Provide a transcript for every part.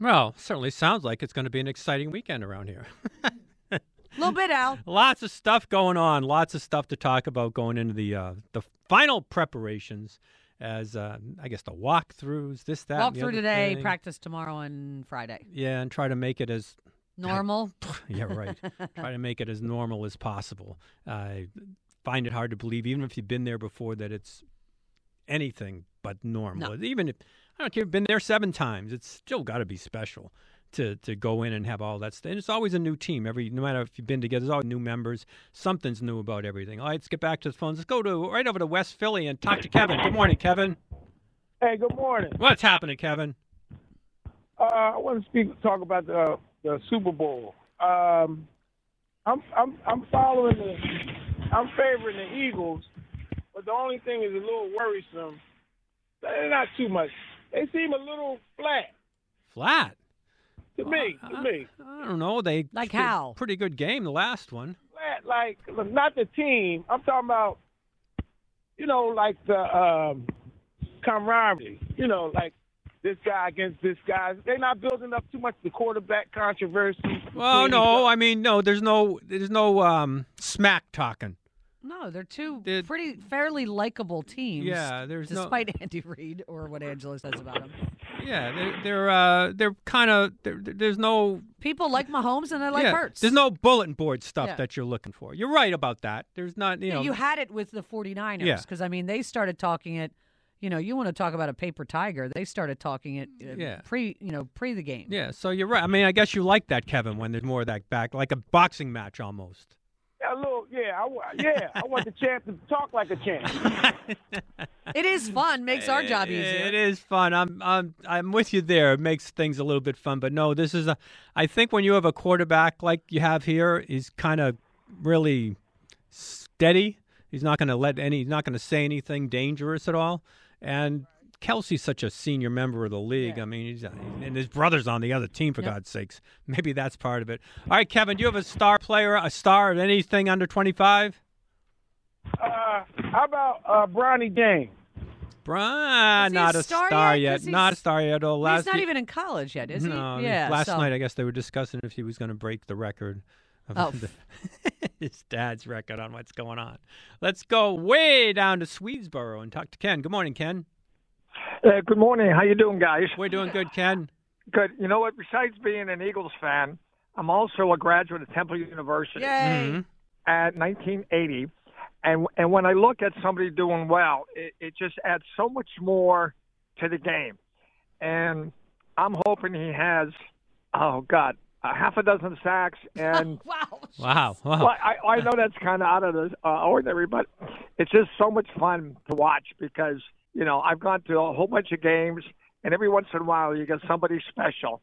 Well, certainly sounds like it's going to be an exciting weekend around here. A little bit, Al. lots of stuff going on. Lots of stuff to talk about going into the uh, the final preparations. As uh, I guess the walkthroughs, this that Walk through today, thing. practice tomorrow and Friday. Yeah, and try to make it as Normal. yeah right. try to make it as normal as possible. I find it hard to believe, even if you've been there before, that it's anything but normal. No. Even if I don't care, been there seven times, it's still got to be special to to go in and have all that stuff. And it's always a new team. Every no matter if you've been together, there's always new members. Something's new about everything. All right, let's get back to the phones. Let's go to right over to West Philly and talk to Kevin. Good morning, Kevin. Hey, good morning. What's happening, Kevin? Uh, I want to speak, talk about the the Super Bowl. Um, I'm I'm I'm following the, I'm favoring the Eagles, but the only thing is a little worrisome. They're not too much. They seem a little flat Flat. to me. To me, I don't know. They Like how? Pretty good game, the last one. flat like not the team. I'm talking about, you know, like the um, camaraderie. You know, like this guy against this guy. They're not building up too much the quarterback controversy. Well, no. I mean, no. There's no, there's no um, smack talking. No, they're two They're- pretty fairly likable teams. Yeah, there's no- despite Andy Reid or what Angelo says about him. Yeah, they're they're uh, they're kind of there's no People like Mahomes and they like yeah, Hurts. There's no bulletin board stuff Yeah. that you're looking for. You're right about that. There's not, you know. you had it with the 49ers Yeah. because I mean they started talking it. You know, you want to talk about a paper tiger? They started talking it uh, Yeah. pre, you know, pre the game. yeah, so you're right. I mean, I guess you like that, Kevin, when there's more of that back, like a boxing match almost. A little, yeah, I, wa- yeah. I want the champ to talk like a champ. It is fun, makes our job easier. It is fun. I'm I'm I'm with you there. It makes things a little bit fun. But no, this is a. I think when you have a quarterback like you have here, he's kind of really steady. He's not going to let any. He's not going to say anything dangerous at all. And Kelce's such a senior member of the league. I mean, he's, and his brother's on the other team for Yep. God's sakes. Maybe that's part of it. All right, Kevin, do you have a star player, a star of anything under twenty five? Uh, how about uh, Bronny James? Brian, Is he a not a star star, yet? yet. 'Cause he's- Not a star yet. Oh, last He's not ye- even in college yet, is he? no, yeah. last so- night I guess they were discussing if he was going to break the record of Oh. the, his dad's record on what's going on. Let's go way down to Swedesboro and talk to Ken. Good morning, Ken. Uh, good morning. How you doing, guys? We're doing good, Ken. Good. You know what? Besides being an Eagles fan, I'm also a graduate of Temple University Yay. Mhm. at 1980, and and when I look at somebody doing well, it, it just adds so much more to the game, and I'm hoping he has, oh God, a half a dozen sacks and. Wow. Wow. wow. Well, I, I know that's kind of out of the uh, ordinary, but it's just so much fun to watch because you know I've gone to a whole bunch of games, and every once in a while you get somebody special,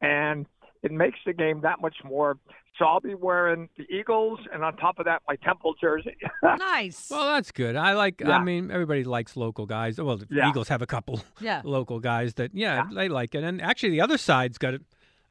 and it makes the game that much more. So I'll be wearing the Eagles, and on top of that, my Temple jersey. Nice. Well, that's good. I like. I mean, everybody likes local guys. Well, the Yeah. Eagles have a couple Yeah. local guys that, yeah, they like it. And actually, the other side's got a,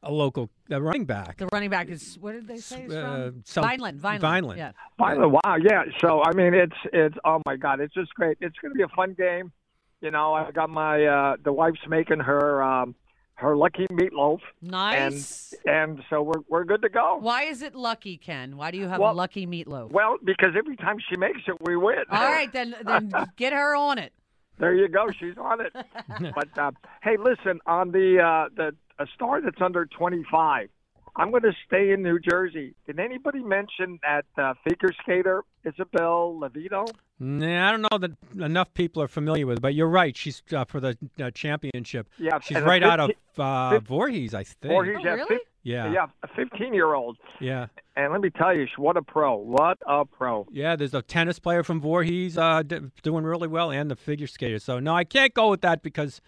a local a running back. the running back is what did they say? He's Uh, from? some- Vineland. Vineland. Vineland. Yeah. Finally, wow, yeah. So I mean, it's it's oh my god, it's just great. It's going to be a fun game. You know, I got my uh the wife's making her um her lucky meatloaf. Nice. And and so we're we're good to go. Why is it lucky, Ken? Why do you have Well- lucky meatloaf? Well, because every time she makes it, we win. All right, then then get her on it. There you go. She's on it. but uh, hey, listen on the uh, the a star that's under 25. I'm going to stay in New Jersey. Did anybody mention that uh, figure skater Isabeau Levito? Nah, I don't know that enough people are familiar with, but you're right. She's uh, for the uh, championship. Yeah, she's and a right out of 15 uh, fif- Voorhees, I think. Or he's Oh, a really? Yeah. yeah, a 15 year old. Yeah, And let me tell you, what a pro! What a pro! yeah. There's a tennis player from Voorhees uh, d- doing really well, and the figure skater. So no, I can't go with that because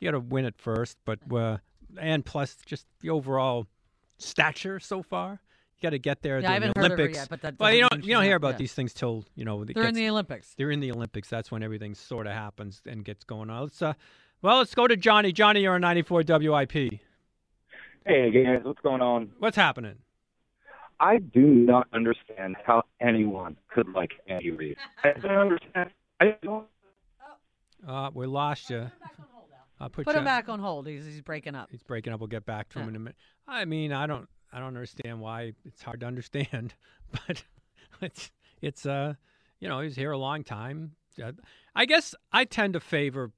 you got to win it first. But uh, and plus, just the overall stature so far. You got to get there. Yeah, I haven't the heard of her Olympics. yet, but that well, you don't you don't hear about yeah. these things till you know They're in the Olympics. They're in the Olympics. That's when everything sort of happens and gets going on. Let's uh, well, let's go to Johnny. Johnny, you're on 94 WIP. Hey guys, what's going on? What's happening? I do not understand how anyone could like Andy Reid. I don't understand. I don't. Uh, we lost you. I'll put, Put him back on hold. He's, he's breaking up. He's breaking up. We'll get back to him Yeah. in a minute. I mean, I don't, I don't understand why it's hard to understand, but it's, it's, uh, you know, he's here a long time. Uh, I guess I tend to favor,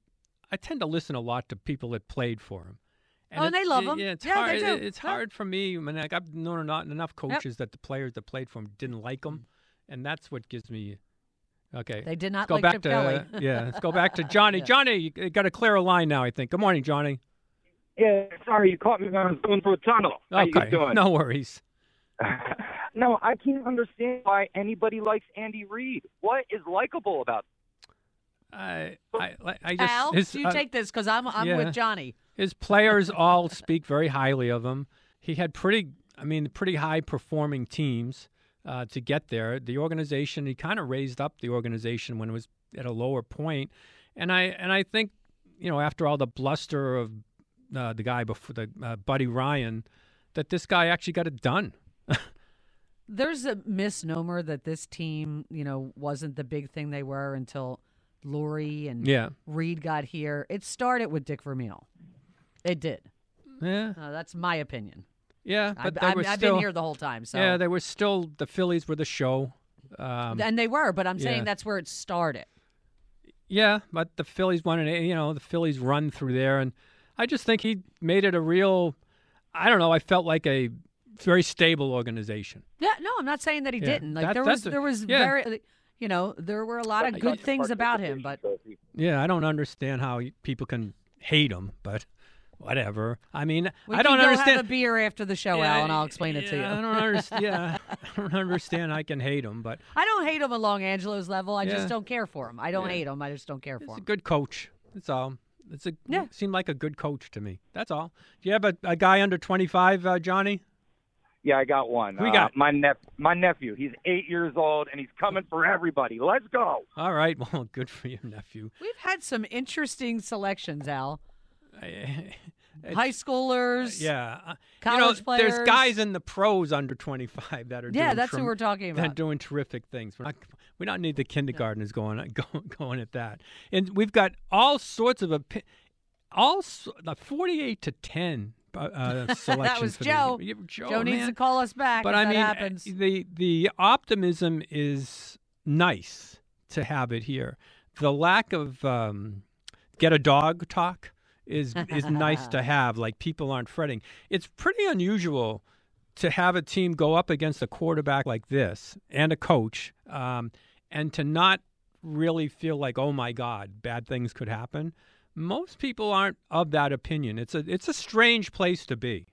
I tend to listen a lot to people that played for him. Oh, and they love him. Yeah, it's Yeah, hard. they do. it- It's Yeah. hard for me. I mean, like, I've known not enough coaches that the players that played for him didn't like him, and that's what gives me. Okay, They did not let's go like back Chip to Kelly. yeah. Let's go back to Johnny. Yeah. Johnny, you got to clear a line now. I think. Good morning, Johnny. Yeah, sorry, you caught me when I was going through a tunnel. How you Okay, doing? no worries. no, I can't understand why anybody likes Andy Reid. What is likable about? I, I, I just Al, his, you uh, take this because I'm I'm yeah. with Johnny. His players all speak very highly of him. He had pretty, I mean, pretty high performing teams uh, to get there. The organization, he kind of raised up the organization when it was at a lower point, and I and I think, you know, after all the bluster of uh, the guy before the uh, Buddy Ryan, that this guy actually got it done. There's a misnomer that this team, you know, wasn't the big thing they were until Lurie and Yeah. Reid got here. It started with Dick Vermeil. It did. Yeah, Uh, that's my opinion. Yeah, I've, but they I've, were I've still, been here the whole time. So Yeah, they were still the Phillies were the show. Um, and they were, but I'm saying yeah. that's where it started. Yeah, but the Phillies wanted, a you know, the Phillies run through there, and I just think he made it a real. I don't know. I felt like a very stable organization. Yeah, no, I'm not saying that he Yeah, didn't. Like that- there was, a- there was yeah. very, you know, there were a lot of good things about him, but Yeah, I don't understand how people can hate him, but whatever. I mean, we I don't can go understand. have a beer after the show, Yeah, Al, and I'll explain it to you. I don't understand. Yeah, I don't understand. I can hate him, but I don't hate him along Angelo's level. I Yeah. just don't care for him. I don't Yeah. hate him. I just don't care for he's a good coach. That's all. It's a Yeah. seemed like a good coach to me. That's all. Do you have a, a guy under twenty five, uh, Johnny? Yeah, I got one. We you Uh, got? my nep- my nephew. He's eight years old and he's coming for everybody. Let's go. All right. Well, good for your nephew. We've had some interesting selections, Al. I- High schoolers. Yeah, uh, College you know, players. There's guys in the pros under 25 that are Yeah, doing that's who we're talking that are about. doing terrific things. We're not, we don't need the kindergartners going going going at that. And we've got all sorts of opi- all like 48 to 10 uh, uh, selections. that was for the- Joe. Joe, Joe needs man. to call us back But I that mean, uh, happens. the the optimism is nice to have it here. The lack of um, get a dog talk is is nice to have. Like people aren't fretting. It's pretty unusual to have a team go up against a quarterback like this and a coach, um, and to not really feel like, oh my God, bad things could happen. Most people aren't of that opinion. It's a it's a strange place to be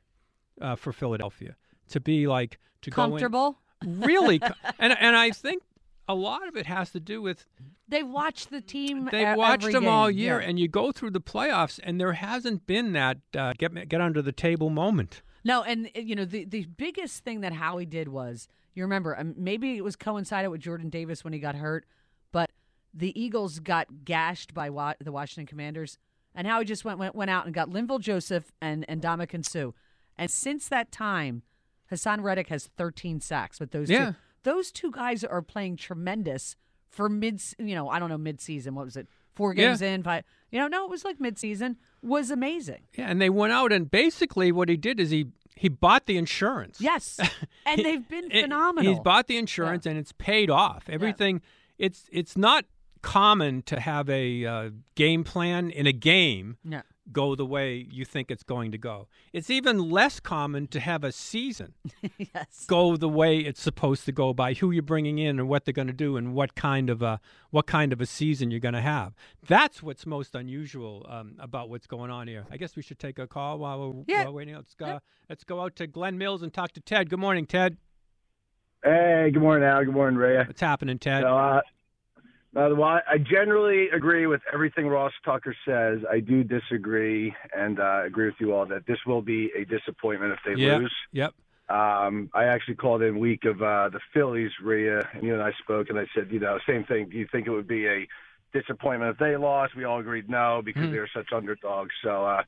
uh, for Philadelphia to be like to Comfortable. go in, really, and and I think a lot of it has to do with they've watched the team. they e- watched them all year, Yeah. and you go through the playoffs, and there hasn't been that uh, get get under the table moment. No, and uh, you know the the biggest thing that Howie did was you remember um, maybe it was coincided with Jordan Davis when he got hurt, but the Eagles got gashed by wa- the Washington Commanders, and Howie just went went, went out and got Linval Joseph and and Ndamukong Suh, and since that time, Haason Reddick has 13 sacks with those Yeah. two. Those two guys are playing tremendous for mid. You know, I don't know mid season. What was it? four games in, five. You know, no, it was like midseason. Was amazing. Yeah, and they went out and basically what he did is he he bought the insurance. Yes, and He- they've been it- phenomenal. He's bought the insurance and it's paid off. Everything. It's it's not common to have a uh, game plan in a game Yeah. Go the way you think it's going to go. It's even less common to have a season yes. go the way it's supposed to go by who you're bringing in and what they're going to do and what kind of a what kind of a season you're going to have. That's what's most unusual um, about what's going on here. I guess we should take a call while we're, Yeah. while waiting. Let's go. Let's go out to Glen Mills and talk to Ted. Good morning, Ted. Hey, good morning, Al. Good morning, Rhea. What's happening, Ted? So, uh, uh, the why- I generally agree with everything Ross Tucker says. I do disagree and uh, agree with you all that this will be a disappointment if they yeah. lose. Yep. Um, I actually called in week of uh, the Phillies, Rhea, and you and I spoke, and I said, you know, same thing. Do you think it would be a disappointment if they lost? We all agreed no because Hmm. they're such underdogs. So uh,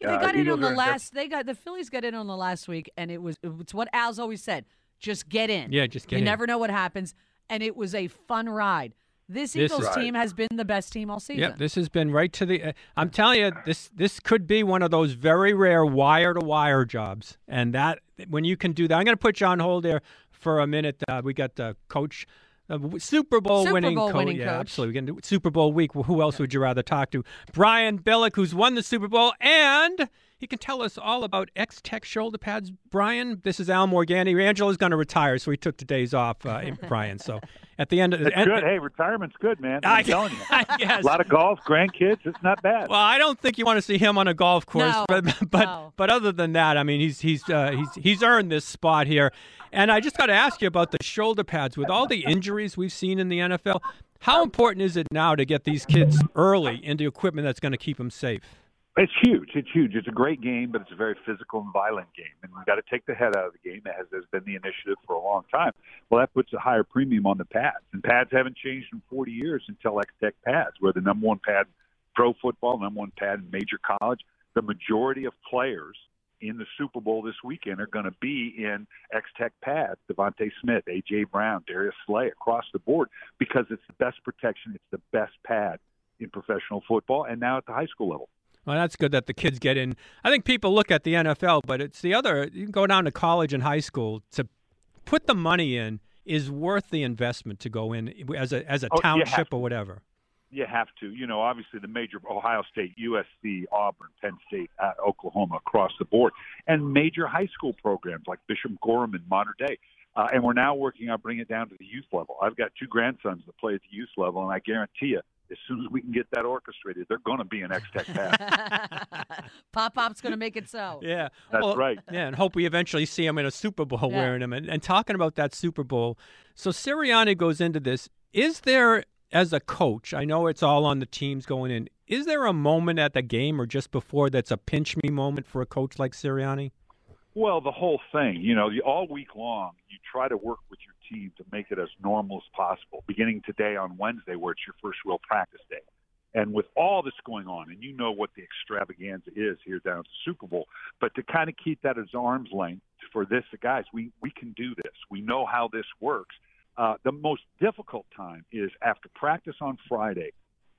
They uh, got in Eagles on the last. They got the Phillies got in on the last week, and it was it's what Al's always said: just get in. Yeah, just get you in. never know what happens, and it was a fun ride. This This Eagles is- team has been the best team all season. Yep, this has been right to the. Uh, I'm telling you, this this could be one of those very rare wire to wire jobs, and that when you can do that, I'm going to put you on hold there for a minute. Uh, we got the coach, uh, Super Bowl Super winning Bowl coach. winning yeah, coach. absolutely. We can do Super Bowl week. Who else would you rather talk to? Brian Billick, who's won the Super Bowl, and he can tell us all about X Tech shoulder pads. Brian, this is Al Morganti. Angelo's going to retire, so he took the days off. Uh, Brian, so at the end of the It's good. Hey, retirement's good, man. I'm I- telling you. I guess. A lot of golf, grandkids. It's not bad. Well, I don't think you want to see him on a golf course, No, but but, no. but other than that, I mean, he's he's uh, he's he's earned this spot here. And I just got to ask you about the shoulder pads with all the injuries we've seen in the NFL. How important is it now to get these kids early into equipment that's going to keep them safe? It's huge. It's huge. It's a great game, but it's a very physical and violent game, and we've got to take the head out of the game, as has been the initiative for a long time. Well, that puts a higher premium on the pads, and pads haven't changed in 40 years until X Tech pads, where the number one pad pro football, number one pad in major college. The majority of players in the Super Bowl this weekend are going to be in X Tech pads. DeVonta Smith, AJ Brown, Darius Slay across the board because it's the best protection. It's the best pad in professional football, and now at the high school level. Well, that's good that the kids get in. I think people look at the NFL, but it's the other. You can go down to college and high school to put the money in is worth the investment to go in as a as a Oh, township or whatever. You have to. You know, obviously the major Ohio State, USC, Auburn, Penn State, uh, Oklahoma across the board, and major high school programs like Bishop Gorman and Mater Dei. Uh, and we're now working on bringing it down to the youth level. I've got two grandsons that play at the youth level, and I guarantee you, as soon as we can get that orchestrated, they're going to be an X Tech pass. Pop Pop's going to make it so. Yeah, That's Well, right. Yeah, and hope we eventually see him in a Super Bowl Yeah. wearing them. And, and talking about that Super Bowl, so Sirianni goes into this. Is there, as a coach, I know it's all on the teams going in. Is there a moment at the game or just before that's a pinch me moment for a coach like Sirianni? Well, the whole thing, you know, all week long, you try to work with your team to make it as normal as possible. Beginning today on Wednesday, where it's your first real practice day, and with all this going on, and you know what the extravaganza is here down at the Super Bowl, but to kind of keep that at arm's length for this, guys, we we can do this. We know how this works. Uh, the most difficult time is after practice on Friday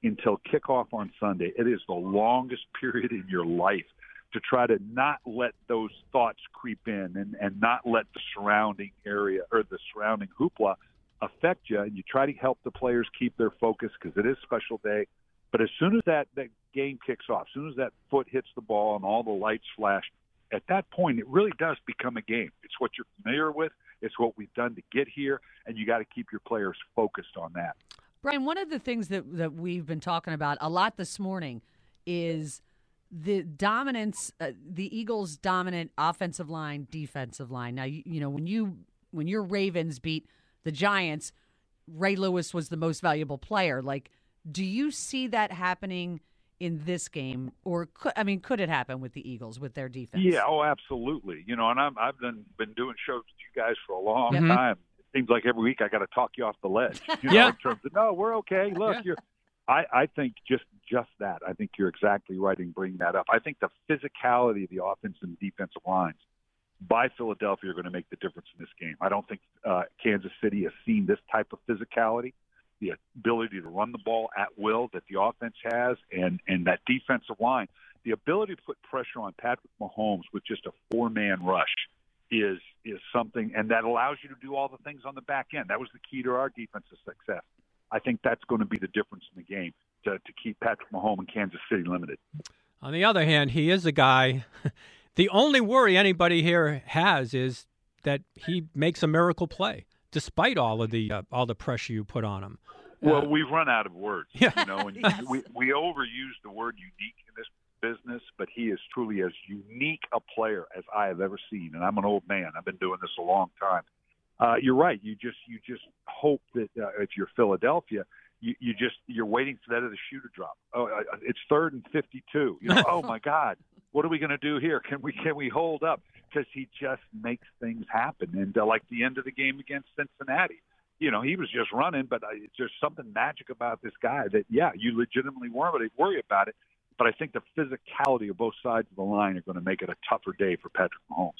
until kickoff on Sunday. It is the longest period in your life to try to not let those thoughts creep in and, and not let the surrounding area or the surrounding hoopla affect you. And you try to help the players keep their focus because it is special day. But as soon as that, that game kicks off, as soon as that foot hits the ball and all the lights flash, at that point, it really does become a game. It's what you're familiar with. It's what we've done to get here, and you got to keep your players focused on that. Brian, one of the things that, that we've been talking about a lot this morning is the dominance, uh, the Eagles' dominant offensive line, defensive line. Now, you, you know when you when your Ravens beat the Giants, Ray Lewis was the most valuable player. Like, do you see that happening in this game, or could, I mean, could it happen with the Eagles with their defense? Yeah, oh, absolutely. You know, and I'm, I've been been doing shows with you guys for a long Mm-hmm. Mhm. time. It seems like every week I got to talk you off the ledge. You know, Yeah. in terms of no, we're okay. Look, Yeah. you're. I, I think just just that. I think you're exactly right in bringing that up. I think the physicality of the offensive and defensive lines by Philadelphia are going to make the difference in this game. I don't think uh, Kansas City has seen this type of physicality. the ability to run the ball at will that the offense has, and and that defensive line, the ability to put pressure on Patrick Mahomes with just a four man rush is is something, and that allows you to do all the things on the back end. That was the key to our defensive success. I think that's going to be the difference in the game to, to keep Patrick Mahomes and Kansas City limited. On the other hand, he is a guy. The only worry anybody here has is that he makes a miracle play, despite all of the uh, all the pressure you put on him. Well, Uh, we've run out of words, Yeah. you know, and Yes. we we overuse the word unique in this business, but he is truly as unique a player as I have ever seen. And I'm an old man; I've been doing this a long time. Uh, you're right. You just you just hope that uh, if you're Philadelphia, you, you just you're waiting for that other shoe to drop. Oh, uh, it's third and 52. You know, oh my God, what are we going to do here? Can we can we hold up? Because he just makes things happen. And uh, like the end of the game against Cincinnati, you know, he was just running, but uh, it's just something magic about this guy that yeah, you legitimately worry worry about it. But I think the physicality of both sides of the line are going to make it a tougher day for Patrick Mahomes.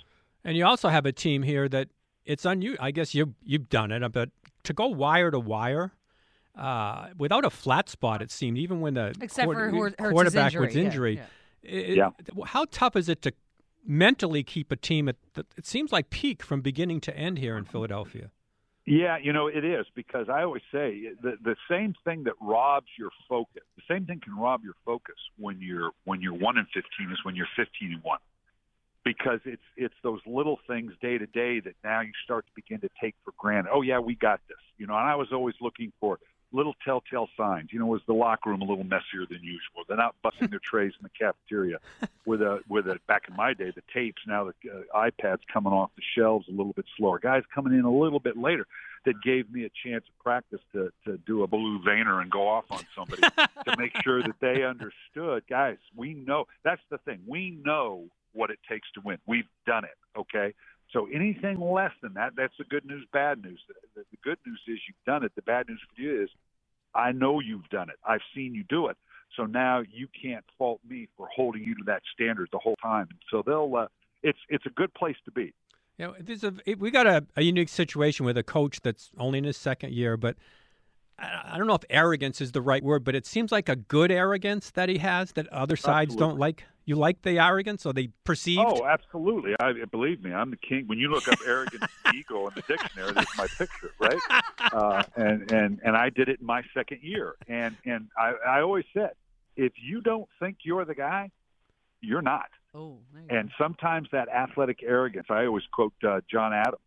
And you also have a team here that it's unusual. I guess you you've done it, uh, but to go wire to wire uh, without a flat spot, it seemed even when the Except quar- for uh, Hur- quarterback injury, was yeah, injury. yeah. it- Yeah. How tough is it to mentally keep a team at? The, it seems like peak from beginning to end here in Philadelphia. Yeah, you know it is because I always say uh, the the same thing that robs your focus. The same thing can rob your focus when you're when you're one and fifteen is when you're fifteen and one, because it's it's those little things day to day that now you start to begin to take for granted. Oh yeah, we got this. You know, and I was always looking for little telltale signs. You know, was the locker room a little messier than usual? They're not busting their trays in the cafeteria with a with a back in my day the tapes. Now the uh, iPads coming off the shelves a little bit slower. Guys coming in a little bit later that gave me a chance of practice to to do a blue veiner and go off on somebody to make sure that they understood. Guys, we know that's the thing. We know what it takes to win. We've done it. Okay. So anything less than that, that's the good news, bad news. The, the, the good news is you've done it. The bad news for you is I know you've done it. I've seen you do it. So now you can't fault me for holding you to that standard the whole time. And so they'll. Uh, it's it's a good place to be. You know, there's a it- we got a, a unique situation with a coach that's only in his second year, but I, I don't know if arrogance is the right word, but it seems like a good arrogance that he has that other sides don't like. You like the arrogance, or they perceived? Oh, absolutely. I believe me, I'm the king. When you look up arrogance ego in the dictionary, there's my picture, right? Uh, and and and I did it in my second year. And and I, I always said, if you don't think you're the guy, you're not. Oh, there go. And sometimes that athletic arrogance. I always quote uh, John Adams,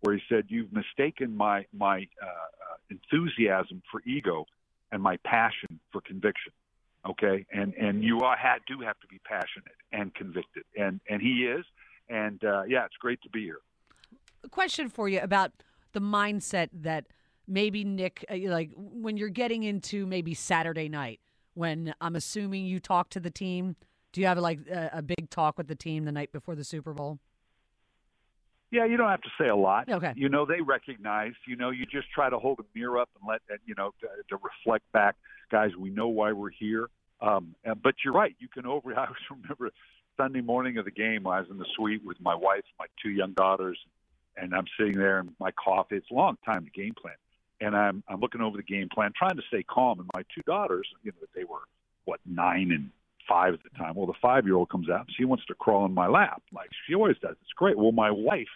where he said, "You've mistaken my my uh, uh, enthusiasm for ego, and my passion for conviction." Okay, and and you are, ha do have to be passionate and convicted, and and he is, and uh, yeah, it's great to be here. a question for you about the mindset that maybe Nick, uh, like when you're getting into maybe Saturday night, when I'm assuming you talk to the team. Do you have like a, a big talk with the team the night before the Super Bowl? Yeah, you don't have to say a lot. Okay. You know, they recognize. You know, you just try to hold a mirror up and let that, you know, to, to reflect back, guys. We know why we're here. Um, and, but you're right. You can over. I always remember Sunday morning of the game. I was in the suite with my wife, my two young daughters, and I'm sitting there and my coffee. It's a long time to game plan, and I'm I'm looking over the game plan, trying to stay calm. And my two daughters, you know, they were what nine and five at the time. Well, the five year old comes out. She wants to crawl in my lap, like she always does. It's great. Well, my wife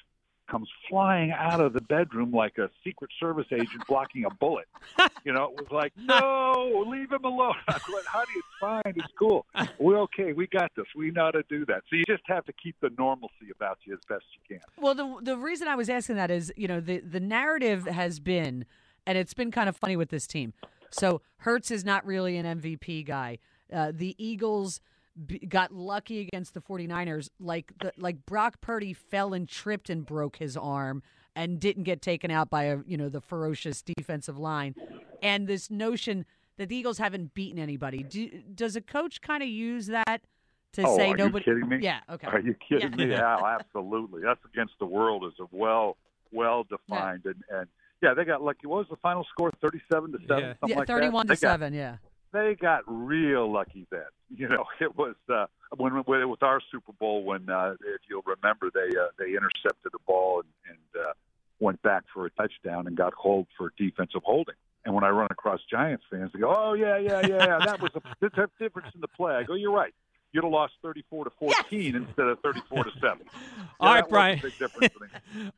comes flying out of the bedroom like a Secret Service agent blocking a bullet. You know, it was like, no, leave him alone. I'm like, honey, it's fine. It's cool. We're okay. We got this. We know how to do that. So you just have to keep the normalcy about you as best you can. Well, the the reason I was asking that is, you know, the the narrative has been, and it's been kind of funny with this team. So Hurts is not really an MVP guy. Uh, the Eagles b- got lucky against the 49ers. Like the, like Brock Purdy fell and tripped and broke his arm and didn't get taken out by a you know the ferocious defensive line. And this notion that the Eagles haven't beaten anybody. Do, does a coach kind of use that to oh, say are nobody? you kidding me? Yeah. Okay. Are you kidding Yeah. me? Yeah, absolutely. That's against the world is a well well defined and and yeah, they got lucky. What was the final score? Thirty-seven to seven, Yeah. something Yeah, like that. thirty-one They to got- seven. Yeah. They got real lucky then. You know, it was uh, when, when with our Super Bowl when, uh, if you'll remember, they uh, they intercepted a ball and, and uh, went back for a touchdown and got hold for defensive holding. And when I run across Giants fans, they go, "Oh yeah, yeah, yeah, that was a the difference in the play." I go, "You're right. You'd have lost 34 to 14 instead of 34 to seven." Yeah, All right, that a Brian. big difference.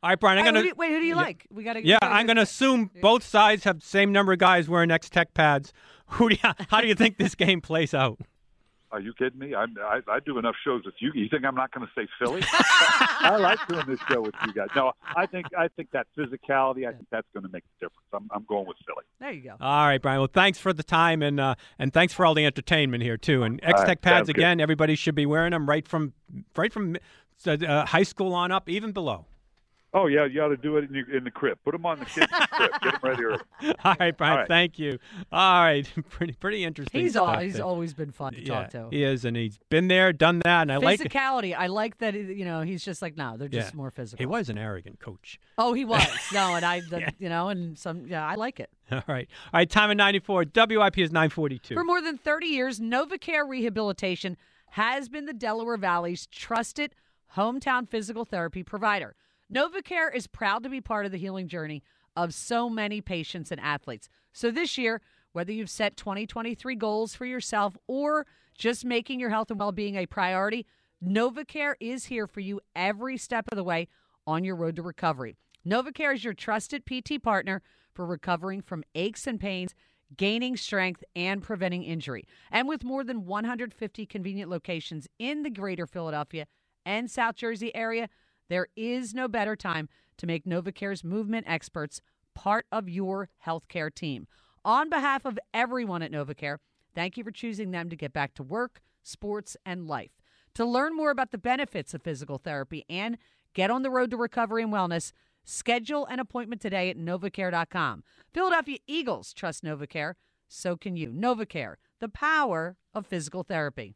All right, Brian. I'm gonna who do you- wait, who do you like? We got to. Yeah, I'm going to assume both sides have the same number of guys wearing X Tech pads. Who do you, how do you think this game plays out? Are you kidding me? I'm, I I do enough shows with you. You think I'm not going to say Philly? I like doing this show with you guys. No, I think I think that physicality. I think that's going to make the difference. I'm I'm going with Philly. There you go. All right, Brian. Well, thanks for the time and uh, and thanks for all the entertainment here too. And X Tech right, pads sounds good. again. Everybody should be wearing them right from right from uh, high school on up, even below. Oh yeah, you ought to do it in, your, in the crib. Put them on the kids' in the crib. Get them ready early. All right, Brian. All right. Thank you. All right, pretty pretty interesting. He's all, he's there. always been fun to yeah, talk to. he is, and he's been there, done that, and I like. Physicality. I like that. You know, he's just like no, they're just Yeah. more physical. He was an arrogant coach. Oh, he was. no, and I, the, you know, and some. Yeah, I like it. All right, all right. Time of ninety four. WIP is nine forty two. For more than 30 years, NovaCare Rehabilitation has been the Delaware Valley's trusted hometown physical therapy provider. NovaCare is proud to be part of the healing journey of so many patients and athletes. So this year, whether you've set 2023 goals for yourself or just making your health and well-being a priority, NovaCare is here for you every step of the way on your road to recovery. NovaCare is your trusted PT partner for recovering from aches and pains, gaining strength, and preventing injury. And with more than 150 convenient locations in the greater Philadelphia and South Jersey area, there is no better time to make NovaCare's movement experts part of your healthcare team. On behalf of everyone at NovaCare, thank you for choosing them to get back to work, sports, and life. To learn more about the benefits of physical therapy and get on the road to recovery and wellness, schedule an appointment today at novacare.com. Philadelphia Eagles trust NovaCare, so can you. NovaCare, the power of physical therapy.